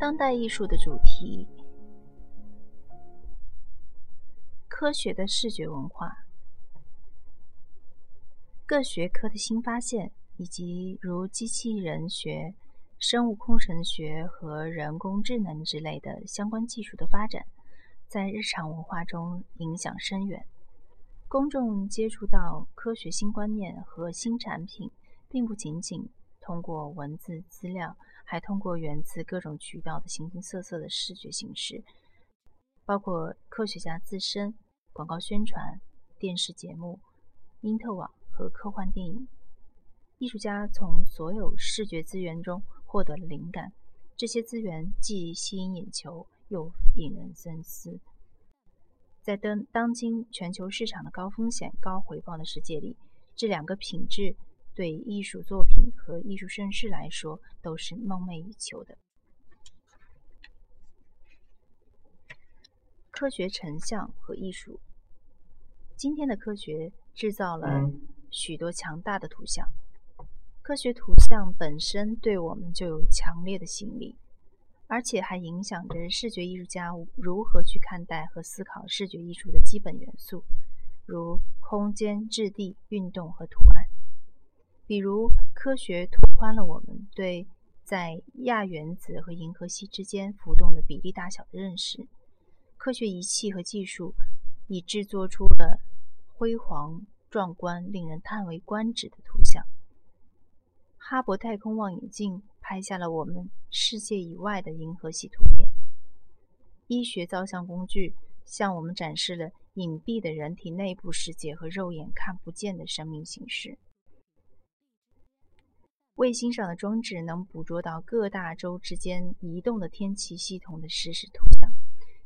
当代艺术的主题：科学的视觉文化，各学科的新发现，以及如机器人学、生物工程学和人工智能之类的相关技术的发展，在日常文化中影响深远。公众接触到科学新观念和新产品，并不仅仅通过文字资料。还通过源自各种渠道的形形色色的视觉形式，包括科学家自身、广告宣传、电视节目、因特网和科幻电影。艺术家从所有视觉资源中获得了灵感，这些资源既吸引眼球，又引人深思。在当当今全球市场的高风险高回报的世界里，这两个品质。对艺术作品和艺术盛世来说，都是梦寐以求的。科学成像和艺术，今天的科学制造了许多强大的图像。科学图像本身对我们就有强烈的吸引力，而且还影响着视觉艺术家如何去看待和思考视觉艺术的基本元素，如空间、质地、运动和图案。比如，科学拓宽了我们对在亚原子和银河系之间浮动的比例大小的认识。科学仪器和技术已制作出了辉煌、壮观、令人叹为观止的图像。哈勃太空望远镜拍下了我们世界以外的银河系图片。医学造像工具向我们展示了隐蔽的人体内部世界和肉眼看不见的生命形式。卫星上的装置能捕捉到各大洲之间移动的天气系统的实时图像，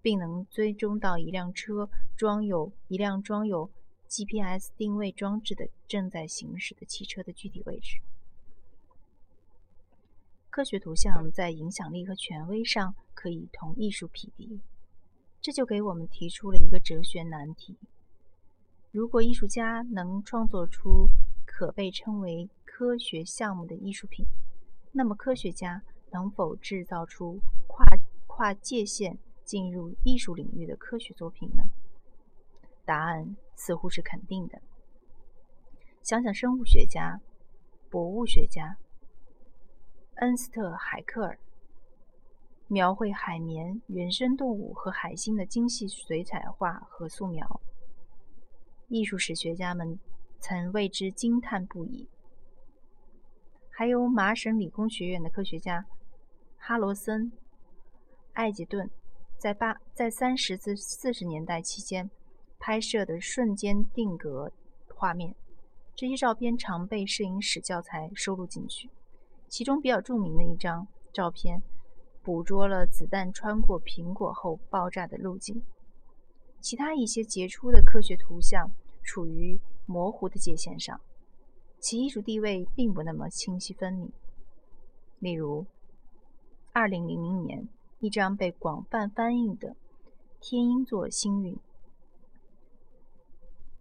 并能追踪到一辆车装有一辆装有 GPS 定位装置的正在行驶的汽车的具体位置。科学图像在影响力和权威上可以同艺术匹敌，这就给我们提出了一个哲学难题：如果艺术家能创作出可被称为科学项目的艺术品，那么科学家能否制造出跨跨界限进入艺术领域的科学作品呢？答案似乎是肯定的。想想生物学家、博物学家恩斯特·海克尔，描绘海绵、原生动物和海星的精细水彩画和素描，艺术史学家们曾为之惊叹不已。还有麻省理工学院的科学家哈罗森、艾吉顿，在八在三十至四十年代期间拍摄的瞬间定格画面，这些照片常被摄影史教材收录进去。其中比较著名的一张照片，捕捉了子弹穿过苹果后爆炸的路径。其他一些杰出的科学图像处于模糊的界限上。其艺术地位并不那么清晰分明。例如，2000年一张被广泛翻译的《天鹰座星云》，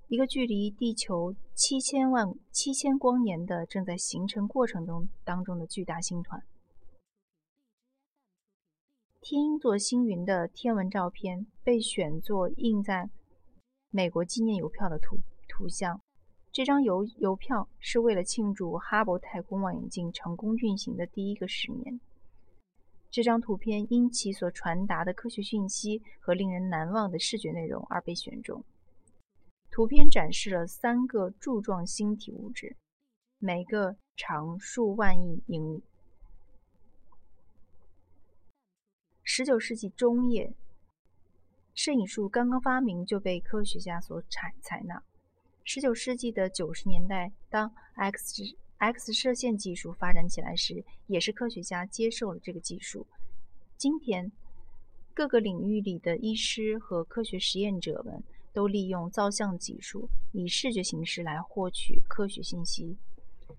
一个距离地球七千万七千光年的正在形成过程中当中的巨大星团。天鹰座星云的天文照片被选作印在美国纪念邮票的图图像。这张邮邮票是为了庆祝哈勃太空望远镜成功运行的第一个十年。这张图片因其所传达的科学讯息和令人难忘的视觉内容而被选中。图片展示了三个柱状星体物质，每个长数万亿英里。十九世纪中叶，摄影术刚刚发明就被科学家所采采纳。十九世纪的九十年代，当 X X 射线技术发展起来时，也是科学家接受了这个技术。今天，各个领域里的医师和科学实验者们都利用照相技术，以视觉形式来获取科学信息。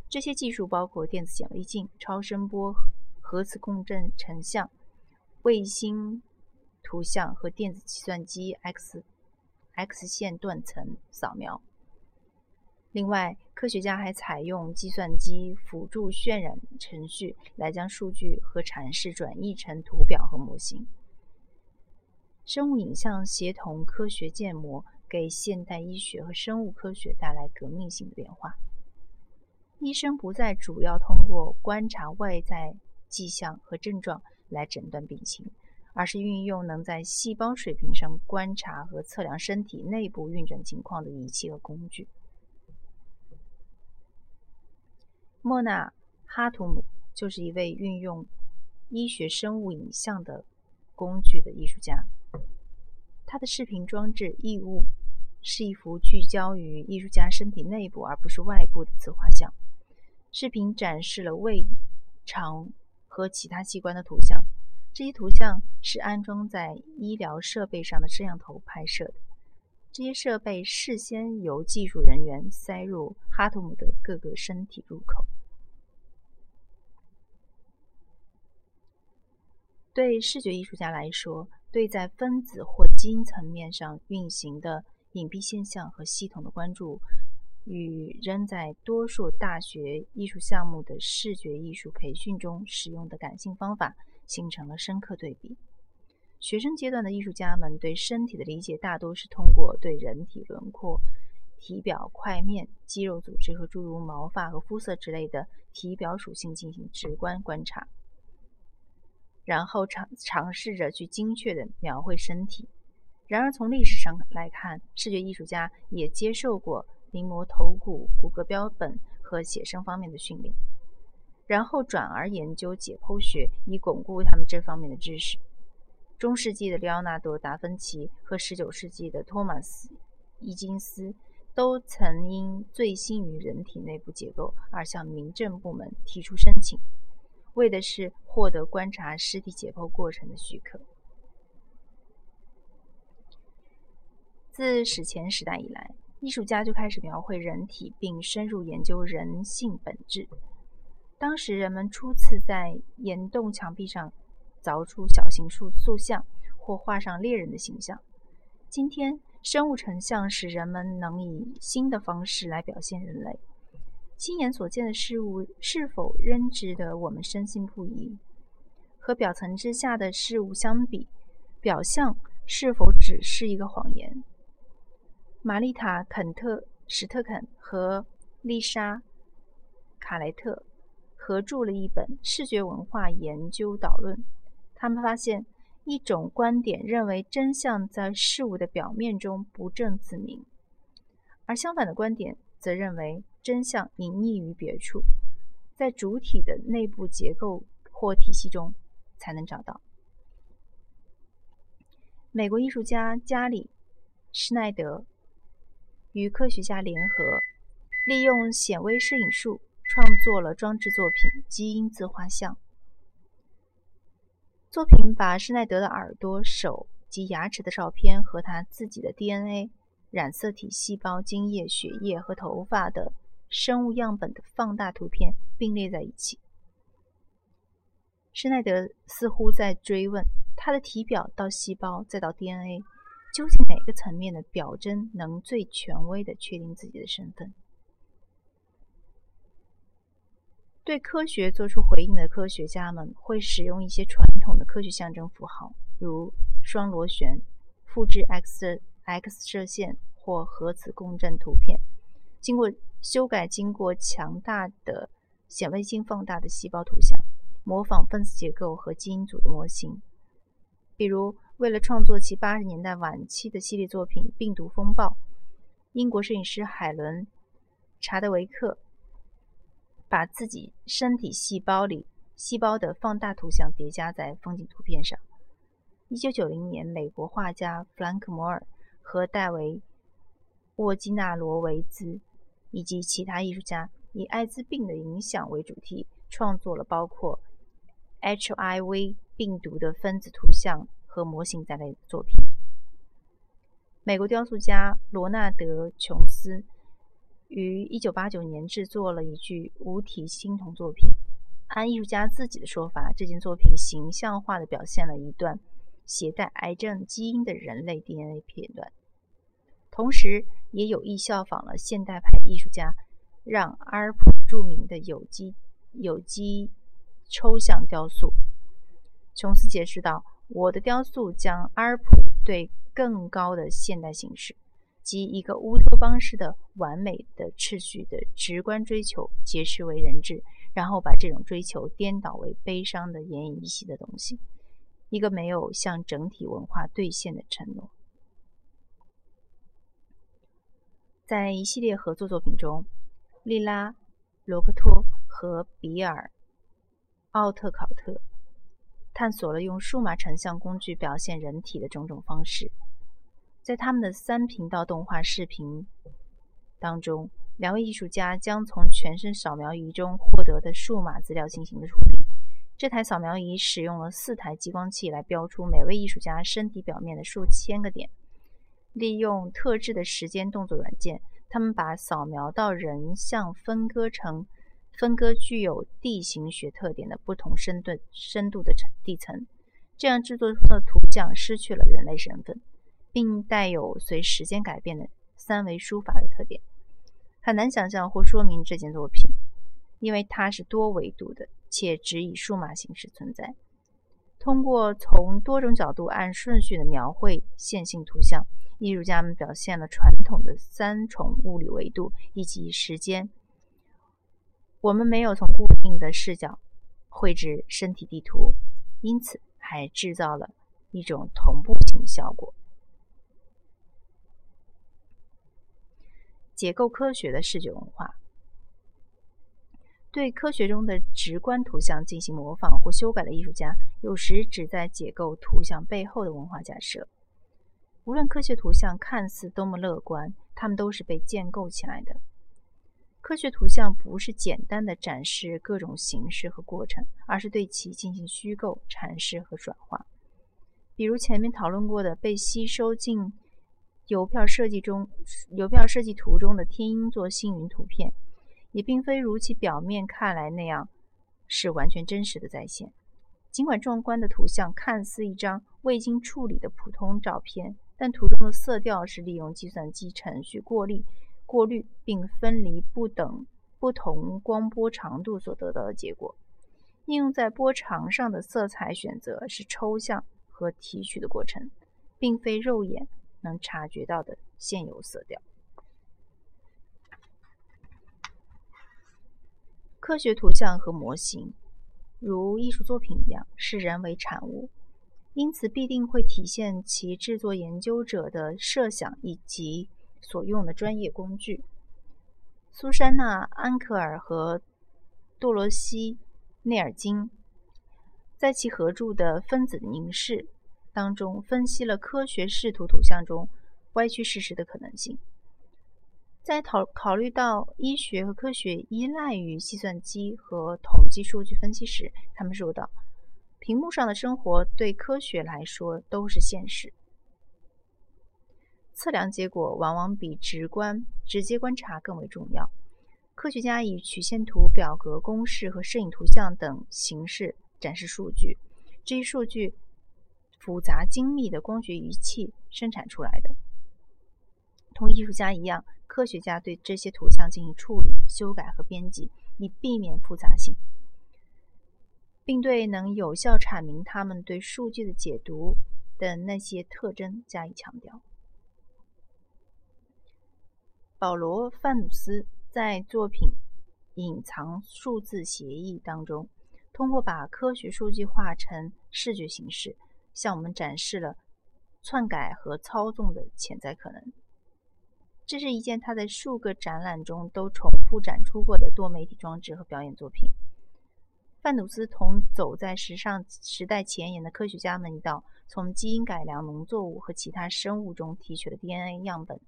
这些技术包括电子显微镜、超声波核磁共振成像、卫星图像和电子计算机 X X 线断层扫描。另外，科学家还采用计算机辅助渲染程序来将数据和阐释转译成图表和模型。生物影像协同科学建模，给现代医学和生物科学带来革命性的变化。医生不再主要通过观察外在迹象和症状来诊断病情，而是运用能在细胞水平上观察和测量身体内部运转情况的仪器和工具。莫纳·哈图姆就是一位运用医学生物影像的工具的艺术家。他的视频装置异物是一幅聚焦于艺术家身体内部而不是外部的自画像。视频展示了胃、肠和其他器官的图像。这些图像是安装在医疗设备上的摄像头拍摄的。这些设备事先由技术人员塞入哈图姆的各个身体入口。对视觉艺术家来说，对在分子或基因层面上运行的隐蔽现象和系统的关注，与仍在多数大学艺术项目的视觉艺术培训中使用的感性方法形成了深刻对比。学生阶段的艺术家们对身体的理解大多是通过对人体轮廓、体表块面、肌肉组织和诸如毛发和肤色之类的体表属性进行直观观察，然后尝尝试着去精确地描绘身体。然而，从历史上来看，视觉艺术家也接受过临摹头骨、骨骼标本和写生方面的训练，然后转而研究解剖学，以巩固他们这方面的知识。中世纪的里奥纳多·达芬奇和19世纪的托马斯·伊金斯都曾因醉心于人体内部结构而向民政部门提出申请，为的是获得观察尸体解剖过程的许可。自史前时代以来，艺术家就开始描绘人体，并深入研究人性本质。当时人们初次在岩洞墙壁上。凿出小型塑塑像，或画上猎人的形象。今天，生物成像使人们能以新的方式来表现人类。亲眼所见的事物是否仍值得我们深信不疑？和表层之下的事物相比，表象是否只是一个谎言？玛丽塔·肯特·史特肯和丽莎·卡雷特合著了一本《视觉文化研究导论》。他们发现，一种观点认为真相在事物的表面中不证自明，而相反的观点则认为真相隐匿于别处，在主体的内部结构或体系中才能找到。美国艺术家加里·施耐德与科学家联合，利用显微摄影术创作了装置作品《基因自画像》。作品把施耐德的耳朵、手及牙齿的照片和他自己的 DNA、染色体细胞、精液、血液和头发的生物样本的放大图片并列在一起。施耐德似乎在追问：他的体表到细胞再到 DNA，究竟哪个层面的表征能最权威的确定自己的身份？对科学做出回应的科学家们会使用一些传统的科学象征符号，如双螺旋、复制 X X 射线或核磁共振图片，经过修改、经过强大的显微镜放大的细胞图像，模仿分子结构和基因组的模型。比如，为了创作其八十年代晚期的系列作品《病毒风暴》，英国摄影师海伦·查德维克。把自己身体细胞里细胞的放大图像叠加在风景图片上。一九九零年，美国画家弗兰克·摩尔和戴维·沃基纳罗维兹以及其他艺术家以艾滋病的影响为主题，创作了包括 HIV 病毒的分子图像和模型在内的作品。美国雕塑家罗纳德·琼斯。于1989年制作了一具无体青铜作品。按艺术家自己的说法，这件作品形象化地表现了一段携带癌症基因的人类 DNA 片段。同时，也有意效仿了现代派艺术家让阿尔普著名的有机有机抽象雕塑。琼斯解释道：“我的雕塑将阿尔普对更高的现代形式，即一个乌托邦式的完美的秩序的直观追求，解释为人质，然后把这种追求颠倒为悲伤的奄奄一息的东西，一个没有向整体文化兑现的承诺。”在一系列合作作品中，利拉·罗克托和比尔·奥特考特探索了用数码成像工具表现人体的种种方式。在他们的三频道动画视频当中，两位艺术家将从全身扫描仪中获得的数码资料进行了处理。这台扫描仪使用了四台激光器来标出每位艺术家身体表面的数千个点。利用特制的时间动作软件，他们把扫描到人像分割成分割具有地形学特点的不同深度深度的层地层，这样制作出的图像失去了人类身份，并带有随时间改变的三维书法的特点。很难想象或说明这件作品，因为它是多维度的，且只以数码形式存在。通过从多种角度按顺序的描绘线性图像。艺术家们表现了传统的三重物理维度以及时间。我们没有从固定的视角绘制身体地图，因此还制造了一种同步性效果。结构科学的视觉文化对科学中的直观图像进行模仿或修改的艺术家，有时旨在解构图像背后的文化假设。无论科学图像看似多么乐观，它们都是被建构起来的。科学图像不是简单的展示各种形式和过程，而是对其进行虚构、阐释和转化。比如前面讨论过的被吸收进邮票设计中、邮票设计图中的天鹰座星云图片，也并非如其表面看来那样是完全真实的再现。尽管壮观的图像看似一张未经处理的普通照片。但图中的色调是利用计算机程序过滤、过滤并分离不等不同光波长度所得到的结果。应用在波长上的色彩选择是抽象和提取的过程，并非肉眼能察觉到的现有色调。科学图像和模型，如艺术作品一样，是人为产物。因此，必定会体现其制作研究者的设想以及所用的专业工具。苏珊娜·安克尔和杜罗西·内尔金在其合著的《分子凝视》当中分析了科学视图图像中歪曲事实的可能性。在考考虑到医学和科学依赖于计算机和统计数据分析时，他们说道。屏幕上的生活对科学来说都是现实，测量结果往往比直观直接观察更为重要。科学家以曲线图、表格、公式和摄影图像等形式展示数据，这些数据复杂精密的光学仪器生产出来的。同艺术家一样，科学家对这些图像进行处理、修改和编辑，以避免复杂性。并对能有效阐明他们对数据的解读的那些特征加以强调。保罗·范努斯在作品《隐藏数字协议》当中，通过把科学数据化成视觉形式，向我们展示了篡改和操纵的潜在可能。这是一件他在数个展览中都重复展出过的多媒体装置和表演作品。范努斯同走在时尚时代前沿的科学家们一道，从基因改良农作物和其他生物中提取了 DNA 样本。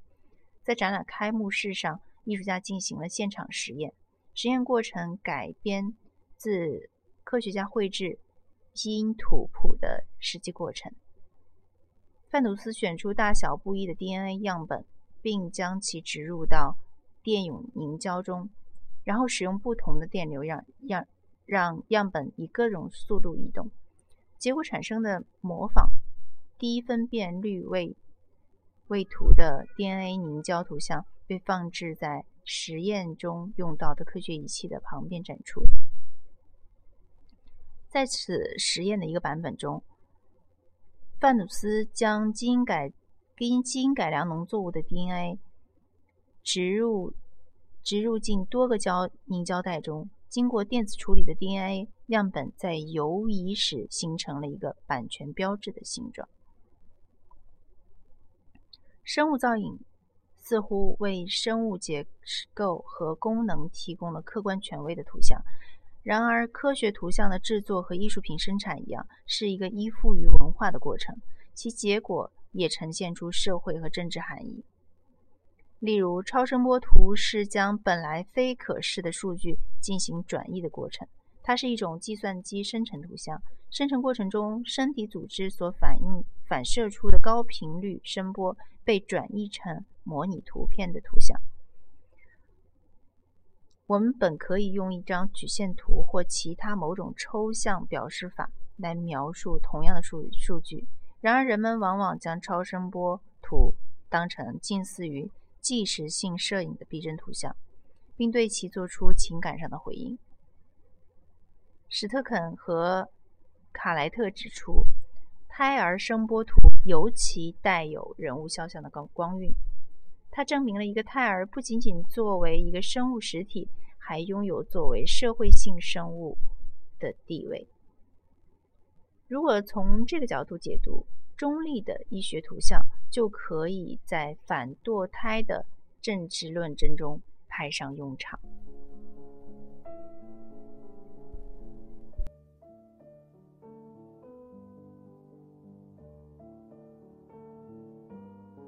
在展览开幕式上，艺术家进行了现场实验，实验过程改编自科学家绘制基因图谱的实际过程。范努斯选出大小不一的 DNA 样本，并将其植入到电泳凝胶中，然后使用不同的电流让样。让样本以各种速度移动，结果产生的模仿低分辨率位位图的 DNA 凝胶图像被放置在实验中用到的科学仪器的旁边展出。在此实验的一个版本中，范努斯将基因改因基因改良农作物的 DNA 植入植入进多个胶凝胶带中，经过电子处理的 DNA 样本在游移时形成了一个版权标志的形状。生物造影似乎为生物结构和功能提供了客观权威的图像。然而，科学图像的制作和艺术品生产一样，是一个依附于文化的过程，其结果也呈现出社会和政治含义。例如，超声波图是将本来非可视的数据进行转译的过程，它是一种计算机生成图像。生成过程中，身体组织所反映反射出的高频率声波被转译成模拟图片的图像。我们本可以用一张曲线图或其他某种抽象表示法来描述同样的数数据，然而人们往往将超声波图当成近似于即时性摄影的逼真图像，并对其做出情感上的回应。史特肯和卡莱特指出，胎儿声波图尤其带有人物肖像的光光晕。它证明了一个胎儿不仅仅作为一个生物实体。还拥有作为社会性生物的地位。如果从这个角度解读，中立的医学图像就可以在反堕胎的政治论争中派上用场。